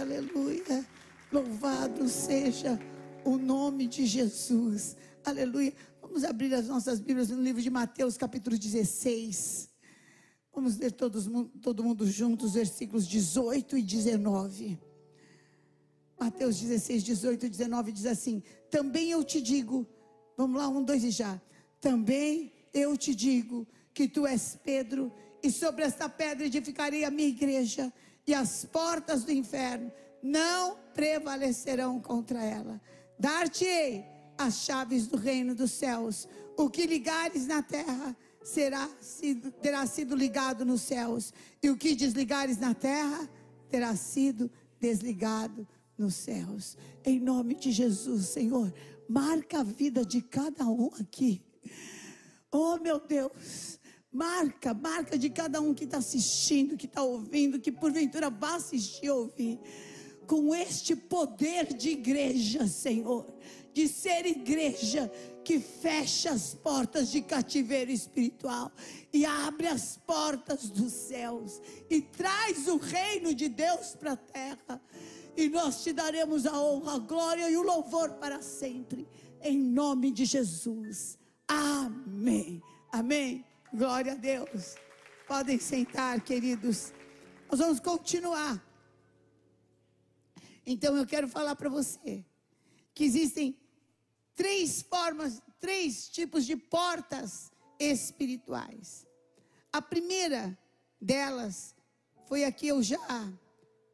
aleluia. Louvado seja o nome de Jesus. Aleluia. Vamos abrir as nossas Bíblias no livro de Mateus, capítulo 16. Vamos ler todos, todo mundo juntos, versículos 18 e 19. Mateus 16, 18 e 19 diz assim: Também eu te digo, vamos lá, um, dois e já. Também eu te digo que tu és Pedro, e sobre esta pedra edificarei a minha igreja, e as portas do inferno não prevalecerão contra ela. Dar-te-ei as chaves do reino dos céus. O que ligares na terra será terá sido ligado nos céus, e o que desligares na terra terá sido desligado nos céus. Em nome de Jesus, Senhor, marca a vida de cada um aqui. Oh, meu Deus. Marca, marca de cada um que está assistindo, que está ouvindo, que porventura vai assistir ouvir. Com este poder de igreja, Senhor, de ser igreja que fecha as portas de cativeiro espiritual e abre as portas dos céus e traz o reino de Deus para a terra. E nós te daremos a honra, a glória e o louvor para sempre, em nome de Jesus. Amém. Amém. Glória a Deus. Podem sentar, queridos. Nós vamos continuar. Então eu quero falar para você que existem três formas, três tipos de portas espirituais. A primeira delas foi a que eu já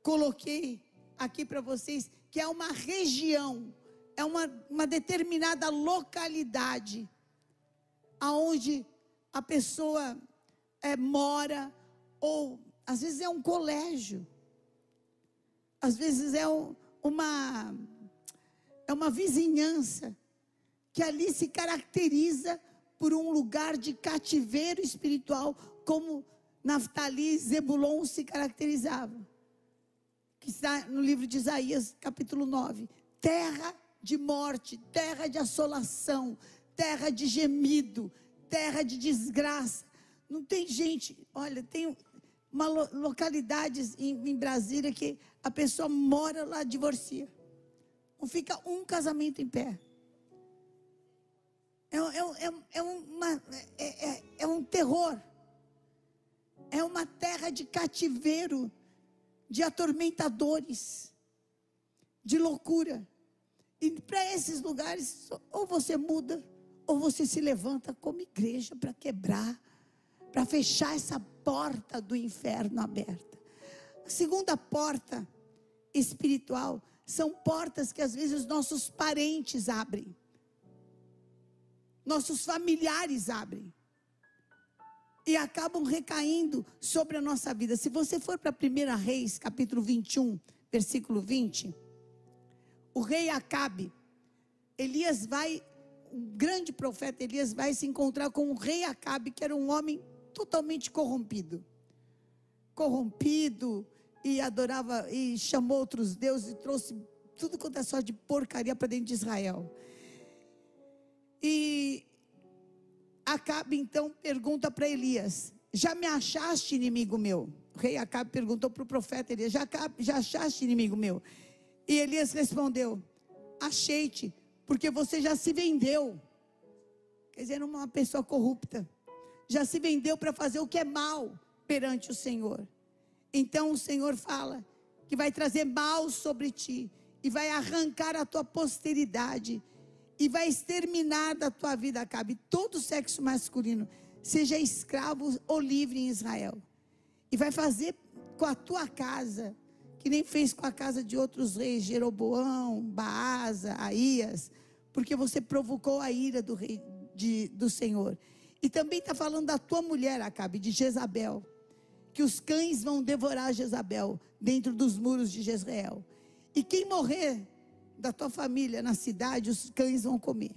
coloquei aqui para vocês, que é uma região, é uma, uma determinada localidade, aonde a pessoa é, mora, ou às vezes é um colégio, às vezes é um, uma, é uma vizinhança, que ali se caracteriza por um lugar de cativeiro espiritual, como Naftali Zebulon se caracterizava. Que está no livro de Isaías, capítulo 9. Terra de morte, terra de assolação, terra de gemido, terra de desgraça. Não tem gente, olha, tem uma lo, localidades em, em Brasília que a pessoa mora lá, divorcia. Não fica um casamento em pé. É, é, é, é, uma, é, é, é um terror. É uma terra de cativeiro, de atormentadores, de loucura. E para esses lugares, ou você muda, ou você se levanta como igreja para quebrar, para fechar essa porta do inferno aberta. A segunda porta espiritual são portas que às vezes os nossos parentes abrem nossos familiares abrem. E acabam recaindo sobre a nossa vida. Se você for para 1 Reis, capítulo 21, versículo 20, o rei Acabe, Elias vai, um grande profeta Elias vai se encontrar com o rei Acabe, que era um homem totalmente corrompido. Corrompido e adorava e chamou outros deuses e trouxe tudo quanto é só de porcaria para dentro de Israel. E Acabe então pergunta para Elias: Já me achaste inimigo meu? O rei Acabe perguntou para o profeta Elias: já, já achaste inimigo meu? E Elias respondeu: Achei-te, porque você já se vendeu. Quer dizer, uma pessoa corrupta. Já se vendeu para fazer o que é mal perante o Senhor. Então o Senhor fala que vai trazer mal sobre ti e vai arrancar a tua posteridade e vai exterminar da tua vida, Acabe, todo o sexo masculino, seja escravo ou livre em Israel. E vai fazer com a tua casa, que nem fez com a casa de outros reis, Jeroboão, Baasa, Aías, porque você provocou a ira do rei de, do Senhor. E também está falando da tua mulher, Acabe, de Jezabel. Que os cães vão devorar Jezabel dentro dos muros de Jezreel. E quem morrer da tua família na cidade, os cães vão comer.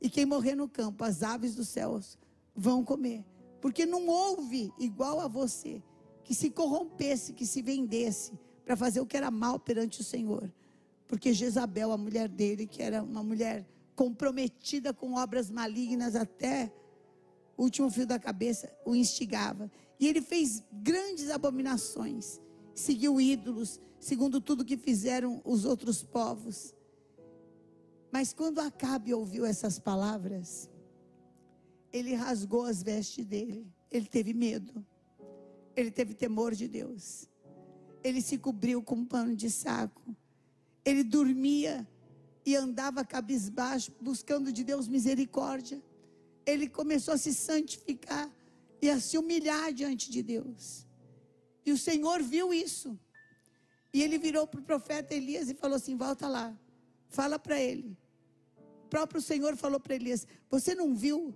E quem morrer no campo, as aves dos céus vão comer. Porque não houve igual a você que se corrompesse, que se vendesse para fazer o que era mal perante o Senhor. Porque Jezabel, a mulher dele, que era uma mulher comprometida com obras malignas até o último fio da cabeça, o instigava. E ele fez grandes abominações. seguiu ídolos, segundo tudo que fizeram os outros povos. Mas quando Acabe ouviu essas palavras, ele rasgou as vestes dele. Ele teve medo. Ele teve temor de Deus. Ele se cobriu com um pano de saco. Ele dormia e andava cabisbaixo, buscando de Deus misericórdia. Ele começou a se santificar e a se humilhar diante de Deus. E o Senhor viu isso. E ele virou para o profeta Elias e falou assim: Volta lá, fala para ele. O próprio Senhor falou para Elias: Você não viu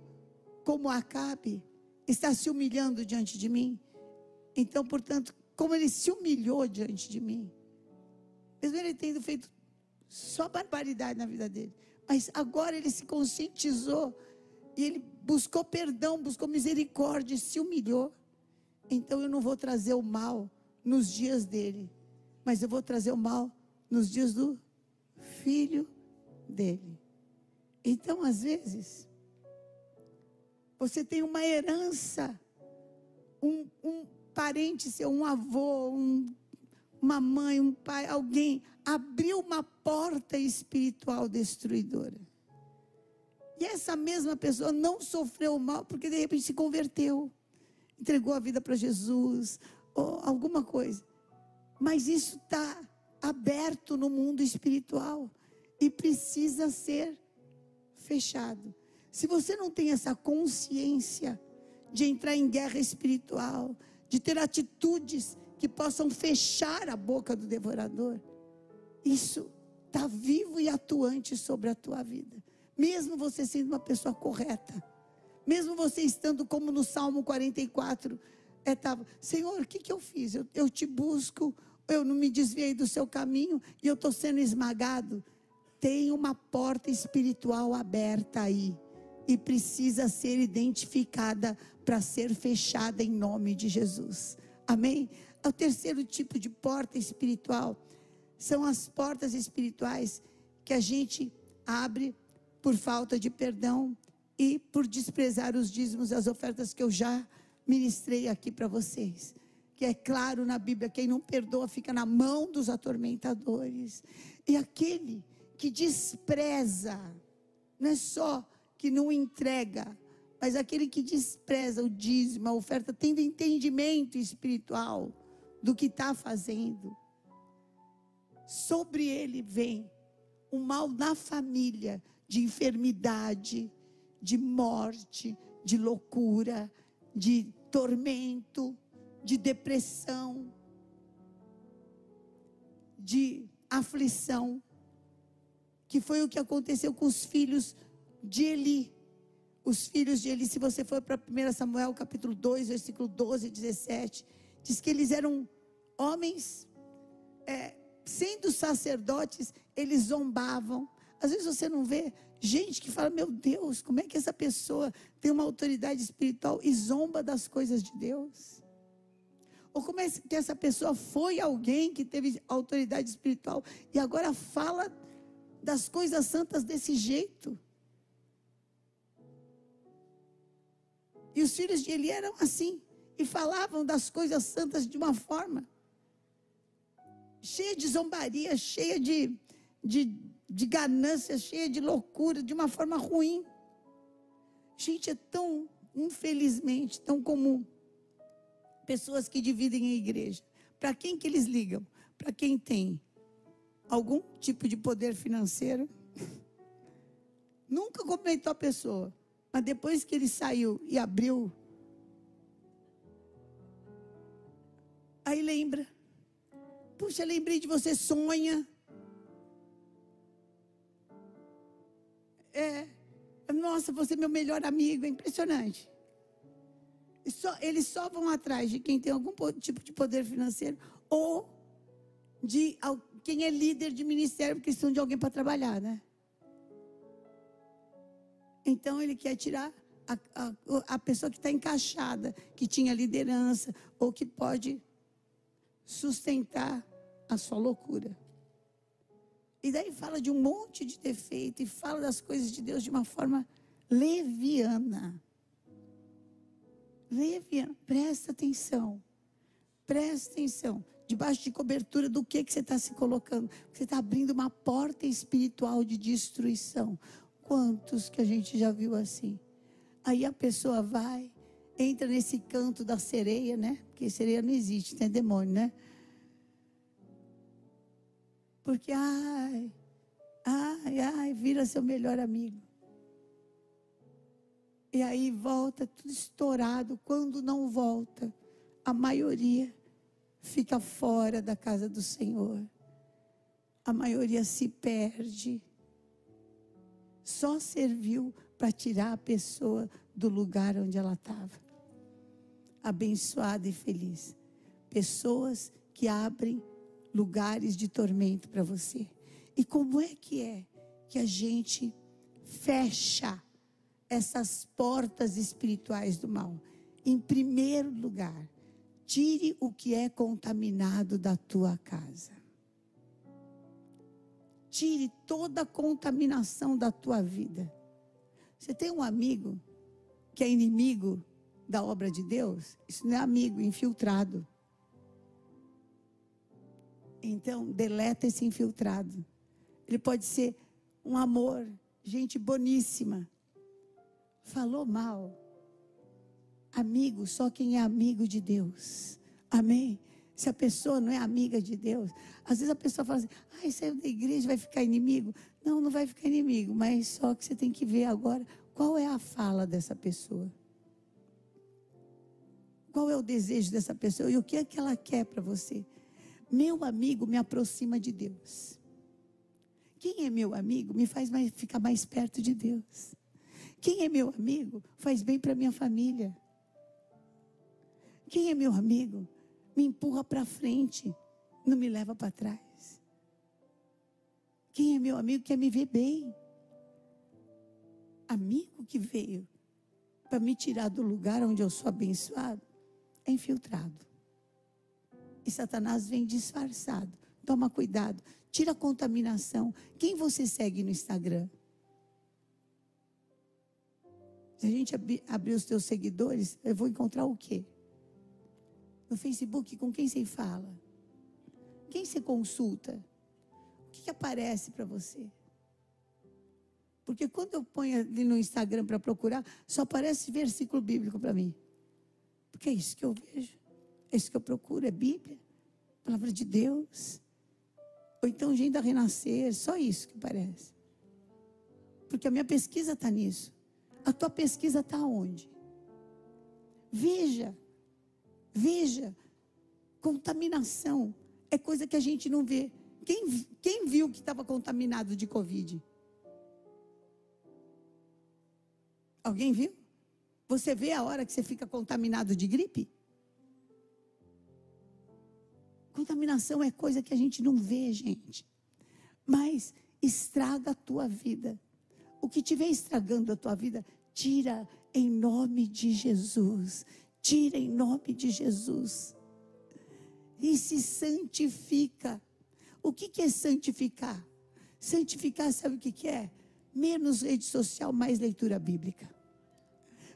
como Acabe está se humilhando diante de mim? Então, portanto, como ele se humilhou diante de mim, mesmo ele tendo feito só barbaridade na vida dele, mas agora ele se conscientizou e ele buscou perdão, buscou misericórdia, se humilhou. Então eu não vou trazer o mal nos dias dele, mas eu vou trazer o mal nos dias do filho dele. Então, às vezes, você tem uma herança, um, um parente seu, um avô, um, uma mãe, um pai, alguém abriu uma porta espiritual destruidora. E essa mesma pessoa não sofreu mal porque de repente se converteu, entregou a vida para Jesus, ou alguma coisa. Mas isso está aberto no mundo espiritual e precisa ser fechado. Se você não tem essa consciência de entrar em guerra espiritual, de ter atitudes que possam fechar a boca do devorador, isso está vivo e atuante sobre a tua vida mesmo você sendo uma pessoa correta, mesmo você estando como no Salmo 44, estava, é, Senhor, o que, que eu fiz? Eu, eu te busco, eu não me desviei do seu caminho e eu estou sendo esmagado. Tem uma porta espiritual aberta aí e precisa ser identificada para ser fechada em nome de Jesus. Amém? O terceiro tipo de porta espiritual são as portas espirituais que a gente abre por falta de perdão e por desprezar os dízimos e as ofertas que eu já ministrei aqui para vocês. Que é claro na Bíblia, quem não perdoa fica na mão dos atormentadores. E aquele que despreza, não é só que não entrega, mas aquele que despreza o dízimo, a oferta, tendo entendimento espiritual do que está fazendo, sobre ele vem o mal na família, de enfermidade, de morte, de loucura, de tormento, de depressão, de aflição, que foi o que aconteceu com os filhos de Eli. Os filhos de Eli, se você for para 1 Samuel capítulo 2, versículo 12 e 17, diz que eles eram homens, é, sendo sacerdotes, eles zombavam, às vezes você não vê gente que fala: Meu Deus, como é que essa pessoa tem uma autoridade espiritual e zomba das coisas de Deus? Ou como é que essa pessoa foi alguém que teve autoridade espiritual e agora fala das coisas santas desse jeito? E os filhos de Eli eram assim, e falavam das coisas santas de uma forma cheia de zombaria, cheia de, de de ganância, cheia de loucura, de uma forma ruim. Gente, é tão, infelizmente, tão comum. Pessoas que dividem a igreja. Para quem que eles ligam? Para quem tem algum tipo de poder financeiro. Nunca cumprimentou a pessoa. Mas depois que ele saiu e abriu, aí lembra. Puxa, lembrei de você, sonha. é, nossa, você é meu melhor amigo, é impressionante. Só, eles só vão atrás de quem tem algum tipo de poder financeiro ou de quem é líder de ministério, porque são de alguém para trabalhar, né? Então ele quer tirar a, a, a pessoa que está encaixada, que tinha liderança ou que pode sustentar a sua loucura. E daí fala de um monte de defeito e fala das coisas de Deus de uma forma leviana. Leviana. Presta atenção. Presta atenção. Debaixo de cobertura do que, que você está se colocando? Você está abrindo uma porta espiritual de destruição. Quantos que a gente já viu assim? Aí a pessoa vai, entra nesse canto da sereia, né? Porque sereia não existe, tem demônio, né? Porque, ai, ai, ai, vira seu melhor amigo. E aí volta tudo estourado. Quando não volta, a maioria fica fora da casa do Senhor. A maioria se perde. Só serviu para tirar a pessoa do lugar onde ela estava. Abençoada e feliz. Pessoas que abrem lugares de tormento para você. E como é que é que a gente fecha essas portas espirituais do mal? Em primeiro lugar, tire o que é contaminado da tua casa. Tire toda a contaminação da tua vida. Você tem um amigo que é inimigo da obra de Deus? Isso não é amigo, infiltrado. Então, deleta esse infiltrado. Ele pode ser um amor, gente boníssima. Falou mal. Amigo, só quem é amigo de Deus. Amém? Se a pessoa não é amiga de Deus, às vezes a pessoa fala assim: ai, saiu da igreja, vai ficar inimigo. Não, não vai ficar inimigo, mas só que você tem que ver agora qual é a fala dessa pessoa. Qual é o desejo dessa pessoa e o que é que ela quer para você? Meu amigo me aproxima de Deus. Quem é meu amigo me faz mais, ficar mais perto de Deus. Quem é meu amigo faz bem para minha família. Quem é meu amigo me empurra para frente, não me leva para trás. Quem é meu amigo quer me ver bem. Amigo que veio para me tirar do lugar onde eu sou abençoado é infiltrado. E Satanás vem disfarçado. Toma cuidado, tira a contaminação. Quem você segue no Instagram? Se a gente abrir os teus seguidores, eu vou encontrar o quê? No Facebook, com quem você fala? Quem você consulta? O que, que aparece para você? Porque quando eu ponho ali no Instagram para procurar, só aparece versículo bíblico para mim. Porque é isso que eu vejo. É isso que eu procuro, é Bíblia, palavra de Deus. Ou então gente da renascer, só isso que aparece. Porque a minha pesquisa está nisso. A tua pesquisa está onde? Veja Veja, contaminação é coisa que a gente não vê. Quem, quem viu que estava contaminado de Covid? Alguém viu? Você vê a hora que você fica contaminado de gripe? Contaminação é coisa que a gente não vê, gente. Mas estraga a tua vida. O que estiver estragando a tua vida, tira em nome de Jesus. Tira em nome de Jesus. E se santifica. O que, que é santificar? Santificar, sabe o que, que é? Menos rede social, mais leitura bíblica.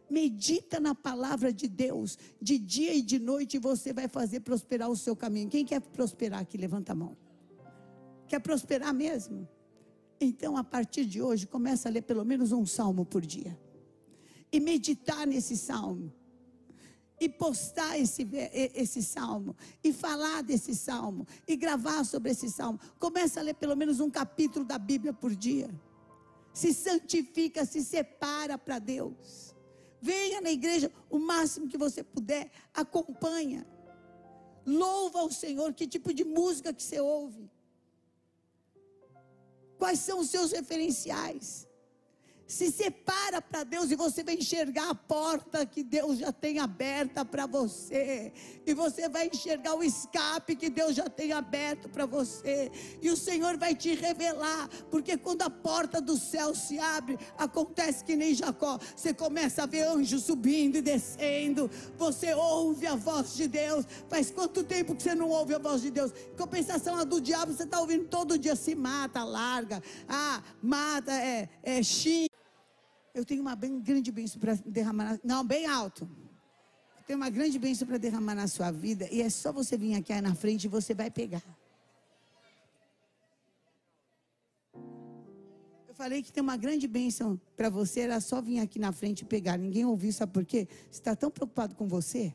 Medita na palavra de Deus, de dia e de noite, você vai fazer prosperar o seu caminho. Quem quer prosperar aqui? Levanta a mão. Quer prosperar mesmo? Então, a partir de hoje, começa a ler pelo menos um salmo por dia. E meditar nesse salmo e postar esse, esse salmo, e falar desse salmo, e gravar sobre esse salmo. Começa a ler pelo menos um capítulo da Bíblia por dia. Se santifica, se separa para Deus. Venha na igreja o máximo que você puder, acompanha. Louva o Senhor, que tipo de música que você ouve? Quais são os seus referenciais? Se separa para Deus e você vai enxergar a porta que Deus já tem aberta para você. E você vai enxergar o escape que Deus já tem aberto para você. E o Senhor vai te revelar, porque quando a porta do céu se abre, acontece que nem Jacó. Você começa a ver anjos subindo e descendo. Você ouve a voz de Deus. Faz quanto tempo que você não ouve a voz de Deus? Compensação a do diabo, você está ouvindo todo dia se mata, larga. Ah, mata, é, é xinga. Eu tenho uma bem grande bênção para derramar. Não, bem alto. tem uma grande bênção para derramar na sua vida e é só você vir aqui na frente e você vai pegar. Eu falei que tem uma grande bênção para você, era só vir aqui na frente e pegar. Ninguém ouviu, sabe por quê? Você está tão preocupado com você.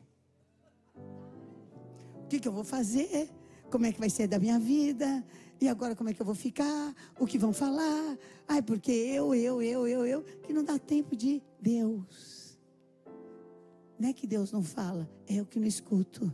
O que, que eu vou fazer? Como é que vai ser da minha vida? E agora como é que eu vou ficar? O que vão falar? Ai, porque eu, eu, eu, eu, eu, que não dá tempo de Deus. Não é que Deus não fala, é eu que não escuto.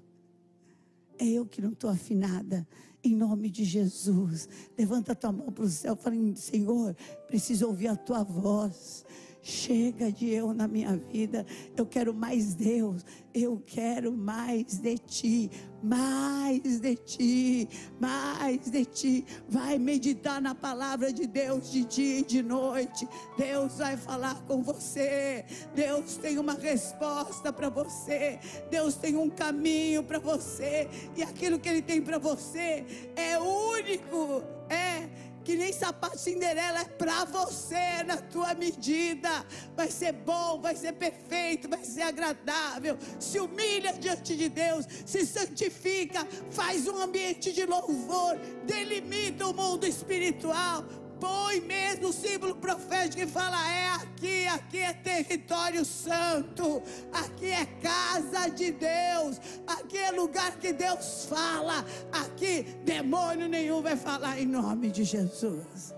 É eu que não estou afinada. Em nome de Jesus, levanta a tua mão para o céu, falando: Senhor, preciso ouvir a tua voz. Chega de eu na minha vida. Eu quero mais Deus. Eu quero mais de ti. Mais de ti. Mais de ti. Vai meditar na palavra de Deus de dia e de noite. Deus vai falar com você. Deus tem uma resposta para você. Deus tem um caminho para você. E aquilo que Ele tem para você é único. É que nem sapato Cinderela é para você, na tua medida. Vai ser bom, vai ser perfeito, vai ser agradável. Se humilha diante de Deus, se santifica, faz um ambiente de louvor, delimita o mundo espiritual, põe mesmo o símbolo profético e fala: é aqui, aqui é território santo, aqui é casa de Deus, aqui é lugar que Deus fala, aqui demônio nenhum vai falar em nome de Jesus.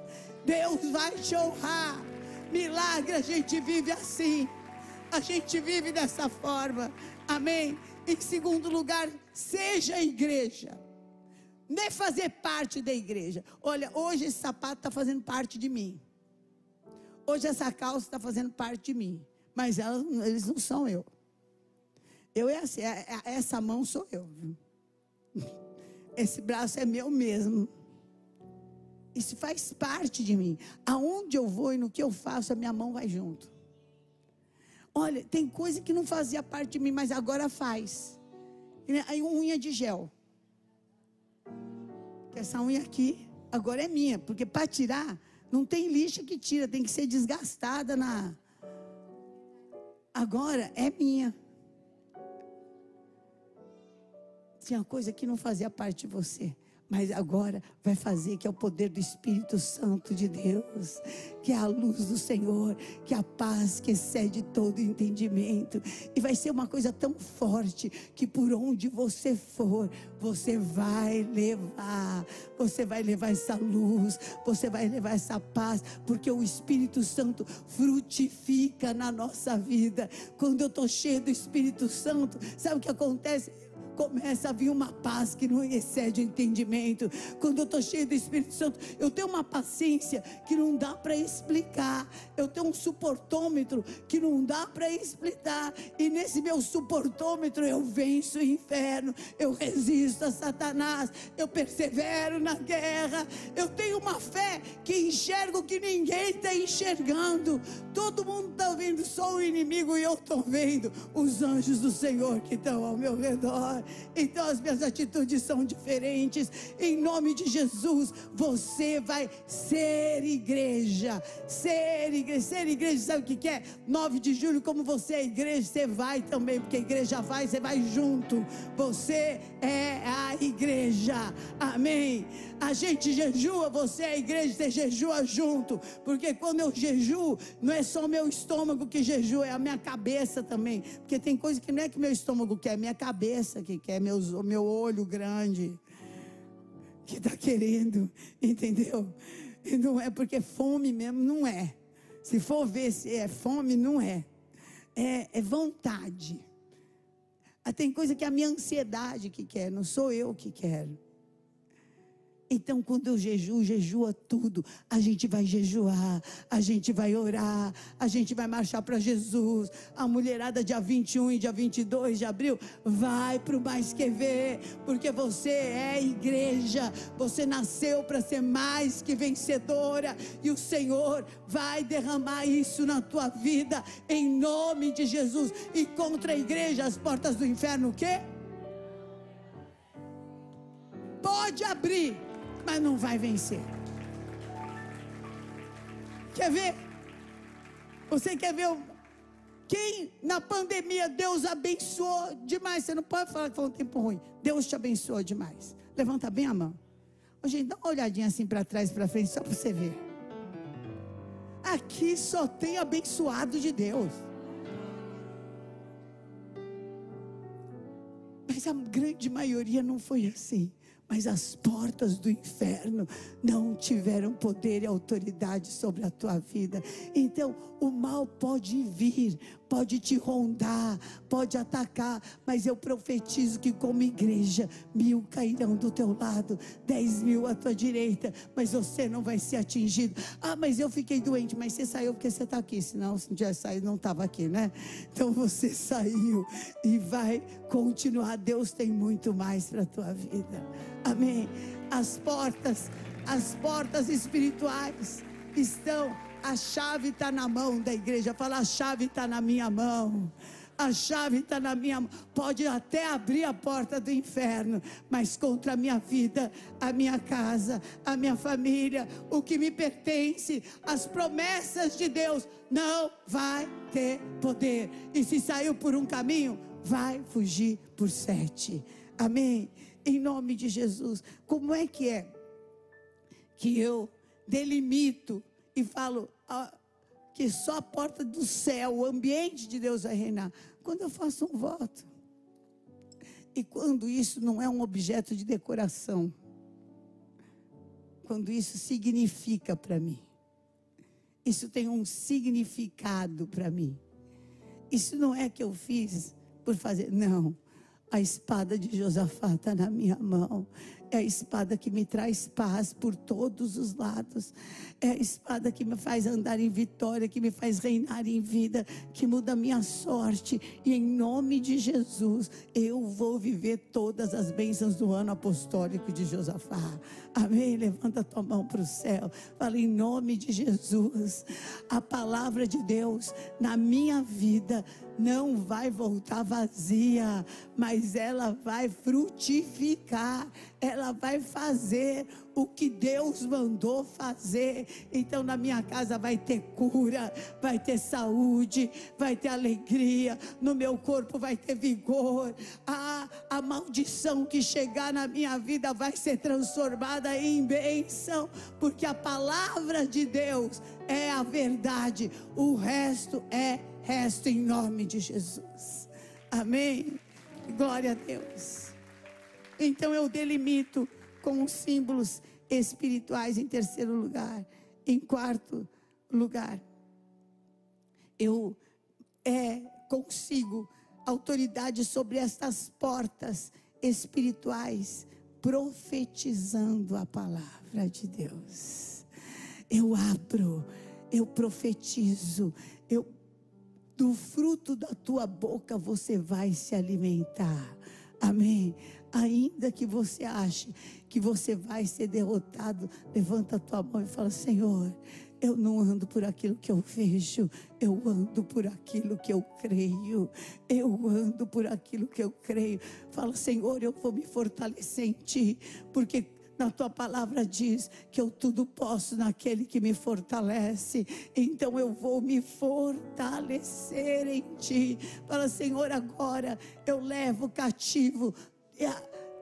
Deus vai te honrar. Milagre a gente vive assim. A gente vive dessa forma. Amém. Em segundo lugar, seja igreja nem fazer parte da igreja. Olha, hoje esse sapato está fazendo parte de mim. Hoje essa calça está fazendo parte de mim. Mas eles não são eu. Eu é assim, é, é, essa mão sou eu. Esse braço é meu mesmo. Isso faz parte de mim. Aonde eu vou e no que eu faço, a minha mão vai junto. Olha, tem coisa que não fazia parte de mim, mas agora faz. Aí unha de gel que essa unha aqui agora é minha, porque para tirar, não tem lixa que tira, tem que ser desgastada na. Agora é minha. Tinha coisa que não fazia parte de você mas agora vai fazer que é o poder do Espírito Santo de Deus, que é a luz do Senhor, que é a paz que excede todo entendimento, e vai ser uma coisa tão forte que por onde você for, você vai levar, você vai levar essa luz, você vai levar essa paz, porque o Espírito Santo frutifica na nossa vida. Quando eu estou cheio do Espírito Santo, sabe o que acontece? Começa a vir uma paz que não excede o entendimento. Quando eu estou cheio do Espírito Santo, eu tenho uma paciência que não dá para explicar. Eu tenho um suportômetro que não dá para explicar. E nesse meu suportômetro eu venço o inferno, eu resisto a Satanás, eu persevero na guerra. Eu tenho uma fé que enxergo que ninguém está enxergando. Todo mundo está vendo só o inimigo e eu estou vendo os anjos do Senhor que estão ao meu redor. Então as minhas atitudes são diferentes. Em nome de Jesus, você vai ser igreja. Ser igreja. Ser igreja, sabe o que é? 9 de julho, como você é igreja, você vai também, porque a igreja vai, você vai junto. Você é a igreja. Amém. A gente jejua, você é a igreja, você jejua junto. Porque quando eu jejuo, não é só o meu estômago que jejua, é a minha cabeça também. Porque tem coisa que não é que meu estômago quer, é minha cabeça que quer, meus, o meu olho grande que está querendo, entendeu? E não é porque fome mesmo, não é. Se for ver se é fome, não é. É, é vontade. Ah, tem coisa que é a minha ansiedade que quer, não sou eu que quero. Então, quando eu jejuo, jejua tudo. A gente vai jejuar, a gente vai orar, a gente vai marchar para Jesus. A mulherada, dia 21 e dia 22 de abril, vai para o Mais Que Ver, porque você é igreja, você nasceu para ser mais que vencedora, e o Senhor vai derramar isso na tua vida, em nome de Jesus. E contra a igreja, as portas do inferno, o quê? Pode abrir mas não vai vencer. Quer ver? Você quer ver Quem na pandemia Deus abençoou demais? Você não pode falar que foi um tempo ruim. Deus te abençoou demais. Levanta bem a mão. Ô, gente, dá uma olhadinha assim para trás e para frente, só para você ver. Aqui só tem abençoado de Deus. Mas a grande maioria não foi assim mas as portas do inferno não tiveram poder e autoridade sobre a tua vida. Então, o mal pode vir, pode te rondar, pode atacar, mas eu profetizo que, como igreja, mil cairão do teu lado, dez mil à tua direita, mas você não vai ser atingido. Ah, mas eu fiquei doente, mas você saiu porque você está aqui, senão, se não tivesse saído, não estava aqui, né? Então você saiu e vai continuar. Deus tem muito mais para a tua vida. Amém. As portas, as portas espirituais estão. A chave está na mão da igreja. Fala, a chave está na minha mão. A chave está na minha mão. Pode até abrir a porta do inferno, mas contra a minha vida, a minha casa, a minha família, o que me pertence, as promessas de Deus, não vai ter poder. E se saiu por um caminho, vai fugir por sete. Amém em nome de Jesus. Como é que é que eu delimito e falo ah, que só a porta do céu, o ambiente de Deus vai reinar? Quando eu faço um voto. E quando isso não é um objeto de decoração. Quando isso significa para mim. Isso tem um significado para mim. Isso não é que eu fiz por fazer, não. A espada de Josafá está na minha mão. É a espada que me traz paz por todos os lados. É a espada que me faz andar em vitória, que me faz reinar em vida, que muda a minha sorte. E em nome de Jesus, eu vou viver todas as bênçãos do ano apostólico de Josafá. Amém? Levanta a tua mão para o céu. Fala em nome de Jesus. A palavra de Deus na minha vida não vai voltar vazia, mas ela vai frutificar ela vai fazer o que Deus mandou fazer. Então, na minha casa vai ter cura, vai ter saúde, vai ter alegria, no meu corpo vai ter vigor. Ah, a maldição que chegar na minha vida vai ser transformada em bênção, porque a palavra de Deus é a verdade, o resto é resto em nome de Jesus. Amém. Glória a Deus. Então eu delimito com os símbolos espirituais em terceiro lugar. Em quarto lugar, eu é, consigo autoridade sobre estas portas espirituais, profetizando a palavra de Deus. Eu abro, eu profetizo, eu do fruto da tua boca você vai se alimentar. Amém. Ainda que você ache que você vai ser derrotado, levanta a tua mão e fala: Senhor, eu não ando por aquilo que eu vejo, eu ando por aquilo que eu creio. Eu ando por aquilo que eu creio. Fala, Senhor, eu vou me fortalecer em Ti, porque na tua palavra diz que eu tudo posso naquele que me fortalece. Então eu vou me fortalecer em ti. Fala, Senhor, agora eu levo cativo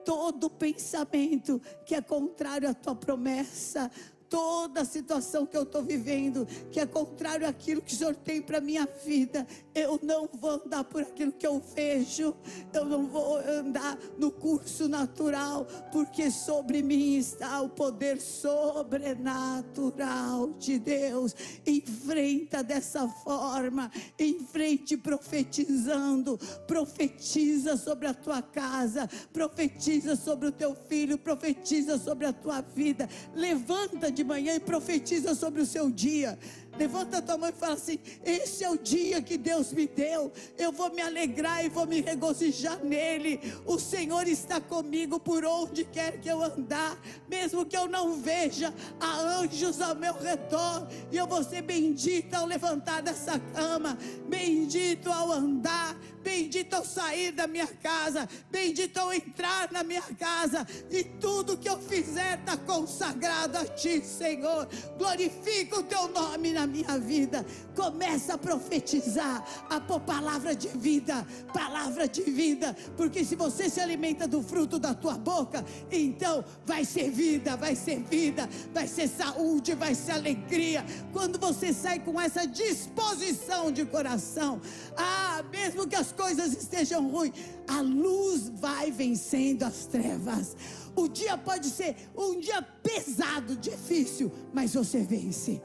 todo pensamento que é contrário à tua promessa, toda situação que eu estou vivendo, que é contrário àquilo que o Senhor tem para minha vida, eu não vou andar por aquilo que eu vejo, eu não vou andar no curso natural, porque sobre mim está o poder sobrenatural de Deus. Enfrenta dessa forma, enfrente profetizando, profetiza sobre a tua casa, profetiza sobre o teu filho, profetiza sobre a tua vida. Levanta de manhã e profetiza sobre o seu dia. Levanta a tua mão e fala assim: Esse é o dia que Deus me deu. Eu vou me alegrar e vou me regozijar nele. O Senhor está comigo por onde quer que eu andar, mesmo que eu não veja, há anjos ao meu redor. E eu vou ser bendita ao levantar dessa cama, bendito ao andar, bendito ao sair da minha casa, bendito ao entrar na minha casa, e tudo que eu fizer está consagrado a Ti, Senhor. Glorifica o Teu nome na minha vida. Começa a profetizar, a palavra de vida, palavra de vida, porque se você se alimenta do fruto da tua boca, então vai ser vida, vai ser vida, vai ser saúde, vai ser alegria. Quando você sai com essa disposição de coração, ah, mesmo que as coisas estejam ruins, a luz vai vencendo as trevas. O dia pode ser um dia pesado, difícil, mas você vence.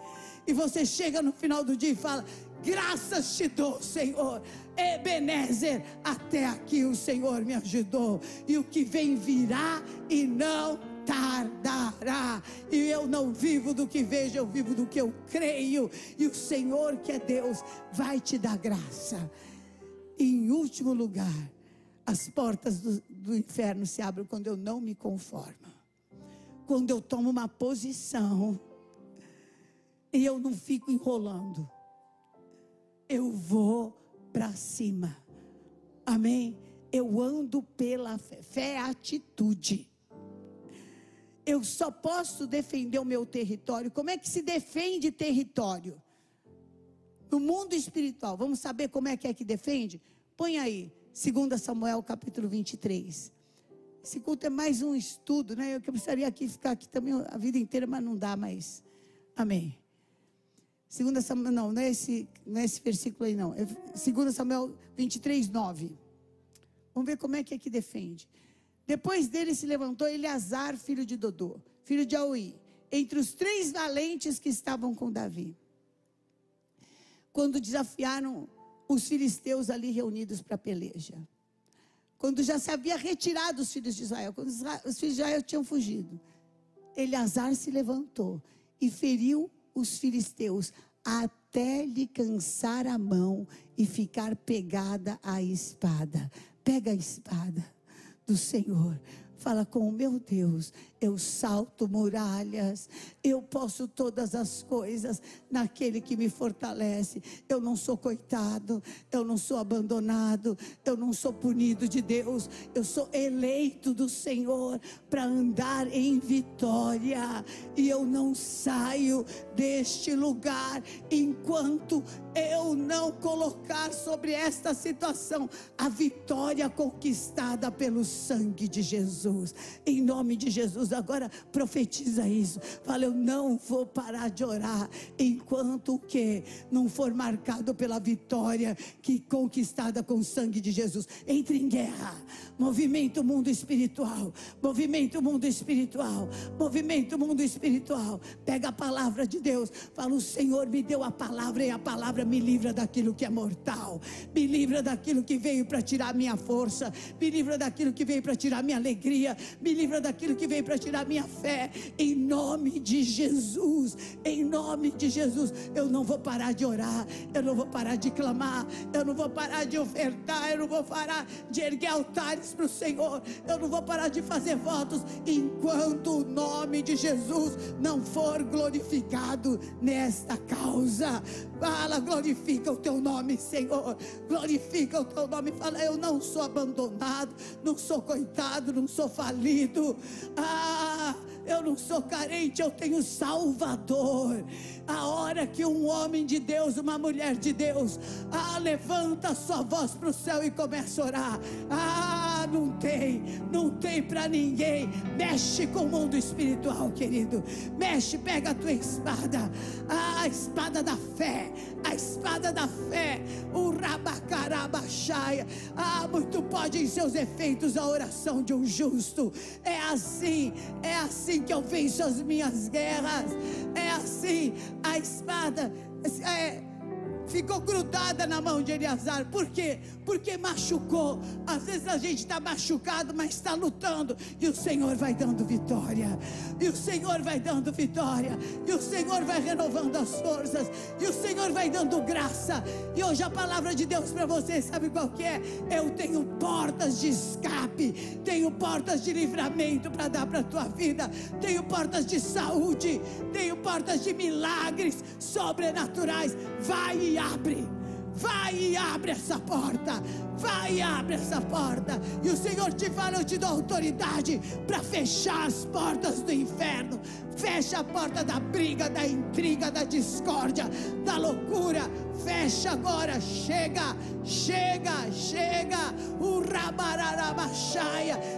E você chega no final do dia e fala: Graças te dou, Senhor. Ebenezer, até aqui o Senhor me ajudou. E o que vem virá e não tardará. E eu não vivo do que vejo, eu vivo do que eu creio. E o Senhor, que é Deus, vai te dar graça. Em último lugar, as portas do, do inferno se abrem quando eu não me conformo. Quando eu tomo uma posição e eu não fico enrolando. Eu vou para cima. Amém? Eu ando pela fé. Fé é atitude. Eu só posso defender o meu território. Como é que se defende território? No mundo espiritual. Vamos saber como é que é que defende? Põe aí, 2 Samuel capítulo 23. Esse culto é mais um estudo, né? Eu precisaria aqui ficar aqui também a vida inteira, mas não dá mais. Amém. Segunda Samuel, não, não é, esse, não é esse versículo aí, não. É 2 Samuel 23, 9. Vamos ver como é que é que defende. Depois dele se levantou Eleazar, filho de Dodô, filho de Aui, entre os três valentes que estavam com Davi. Quando desafiaram os filisteus ali reunidos para a peleja. Quando já se havia retirado os filhos de Israel, quando os filhos de Israel tinham fugido. Eleazar se levantou e feriu os filisteus até lhe cansar a mão e ficar pegada à espada. Pega a espada do Senhor. Fala com o meu Deus, eu salto muralhas, eu posso todas as coisas naquele que me fortalece. Eu não sou coitado, eu não sou abandonado, eu não sou punido de Deus, eu sou eleito do Senhor para andar em vitória. E eu não saio deste lugar enquanto eu não colocar sobre esta situação a vitória conquistada pelo sangue de Jesus. Em nome de Jesus, agora profetiza isso. Fala, eu não vou parar de orar enquanto que não for marcado pela vitória que conquistada com o sangue de Jesus. Entre em guerra. Movimento mundo espiritual. Movimento mundo espiritual. Movimento mundo espiritual. Pega a palavra de Deus. Fala, o Senhor me deu a palavra e a palavra me livra daquilo que é mortal. Me livra daquilo que veio para tirar minha força. Me livra daquilo que veio para tirar minha alegria. Me livra daquilo que veio para tirar minha fé. Em nome de Jesus. Em nome de Jesus. Eu não vou parar de orar. Eu não vou parar de clamar. Eu não vou parar de ofertar. Eu não vou parar de erguer altares para o Senhor. Eu não vou parar de fazer votos enquanto o nome de Jesus não for glorificado nesta causa. Fala, glorifica o teu nome, Senhor. Glorifica o teu nome. Fala, eu não sou abandonado, não sou coitado, não sou falido. Ah, eu não sou carente, eu tenho Salvador. A hora que um homem de Deus, uma mulher de Deus, ah, levanta sua voz para o céu e começa a orar. Ah, não tem, não tem para ninguém. Mexe com o mundo espiritual, querido. Mexe, pega a tua espada, a espada da fé, a espada da fé, o rabacarabaxaia. Ah, muito pode em seus efeitos a oração de um justo. É assim, é assim que eu venço as minhas guerras. É assim a espada é, ficou grudada na mão de Eleazar. Por quê? Porque machucou. Às vezes a gente está machucado, mas está lutando. E o Senhor vai dando vitória. E o Senhor vai dando vitória. E o Senhor vai renovando as forças. E o Senhor vai dando graça. E hoje a palavra de Deus para você, sabe qual que é? Eu tenho portas de escape. Tenho portas de livramento para dar para a tua vida. Tenho portas de saúde. Tenho portas de milagres sobrenaturais. Vai e abre. Vai e abre essa porta. Vai e abre essa porta. E o Senhor te fala: Eu te dou autoridade para fechar as portas do inferno. Fecha a porta da briga, da intriga, da discórdia, da loucura. Fecha agora. Chega, chega, chega. O.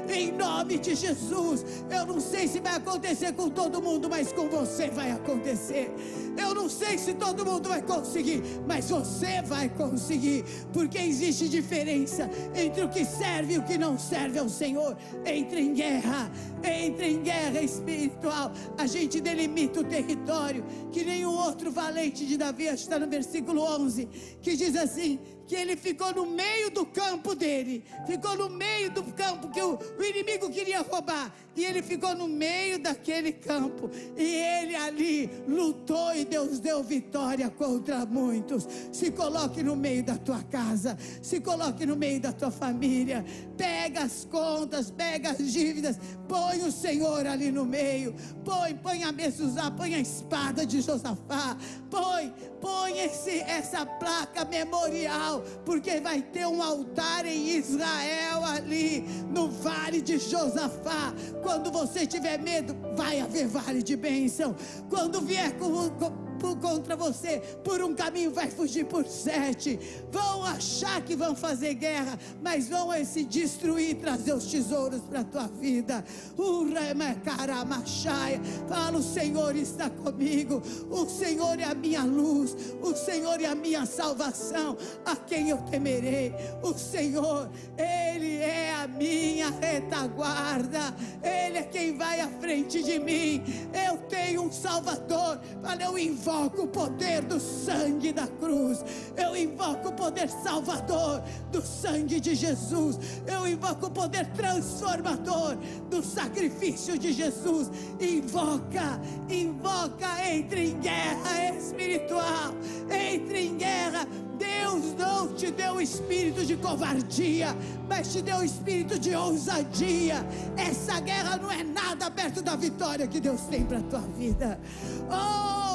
Em nome de Jesus. Eu não sei se vai acontecer com todo mundo, mas com você vai acontecer. Eu não sei se todo mundo vai conseguir, mas você vai conseguir, porque existe diferença entre o que serve e o que não serve ao Senhor. Entre em guerra, entre em guerra espiritual. A gente delimita o território que nenhum outro valente de Davi, está no versículo 11, que diz assim: que ele ficou no meio do campo dele, ficou no meio do campo que o, o, inimigo queria roubar, e ele ficou no meio daquele campo, e ele ali lutou e Deus deu vitória contra muitos. Se coloque no meio da tua casa, se coloque no meio da tua família, pega as contas, pega as dívidas, põe o Senhor ali no meio, põe, põe a mesa, põe a espada de Josafá, põe, põe esse, essa placa memorial, porque vai ter um altar em Israel ali, no vale de Josafá. Quando você tiver medo, vai haver vale de bênção. Quando vier com, com contra você, por um caminho vai fugir por sete. Vão achar que vão fazer guerra, mas vão se destruir, trazer os tesouros para a tua vida. Fala, o Senhor está comigo, o Senhor é a minha luz, o Senhor é a minha salvação, a quem eu temerei. O Senhor, Ele é a minha retaguarda, Ele é quem vai à frente de mim. Eu tenho um Salvador, fala, eu invoco invoco o poder do sangue da cruz. Eu invoco o poder salvador do sangue de Jesus. Eu invoco o poder transformador do sacrifício de Jesus. Invoca, invoca, entre em guerra espiritual, entre em guerra Deus não te deu espírito de covardia, mas te deu espírito de ousadia. Essa guerra não é nada perto da vitória que Deus tem para a tua vida.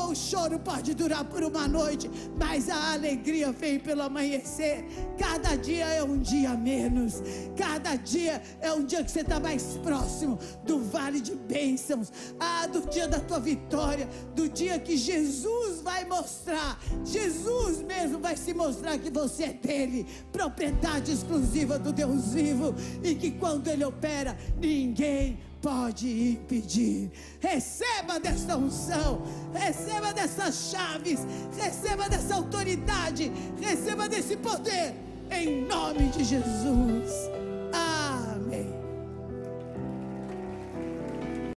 Oh, o choro pode durar por uma noite, mas a alegria vem pelo amanhecer. Cada dia é um dia menos, cada dia é um dia que você está mais próximo do vale de bênçãos, ah, do dia da tua vitória, do dia que Jesus vai mostrar, Jesus mesmo vai se mostrar que você é dele, propriedade exclusiva do Deus vivo, e que quando ele opera, ninguém pode impedir. Receba desta unção, receba dessas chaves, receba dessa autoridade, receba desse poder, em nome de Jesus.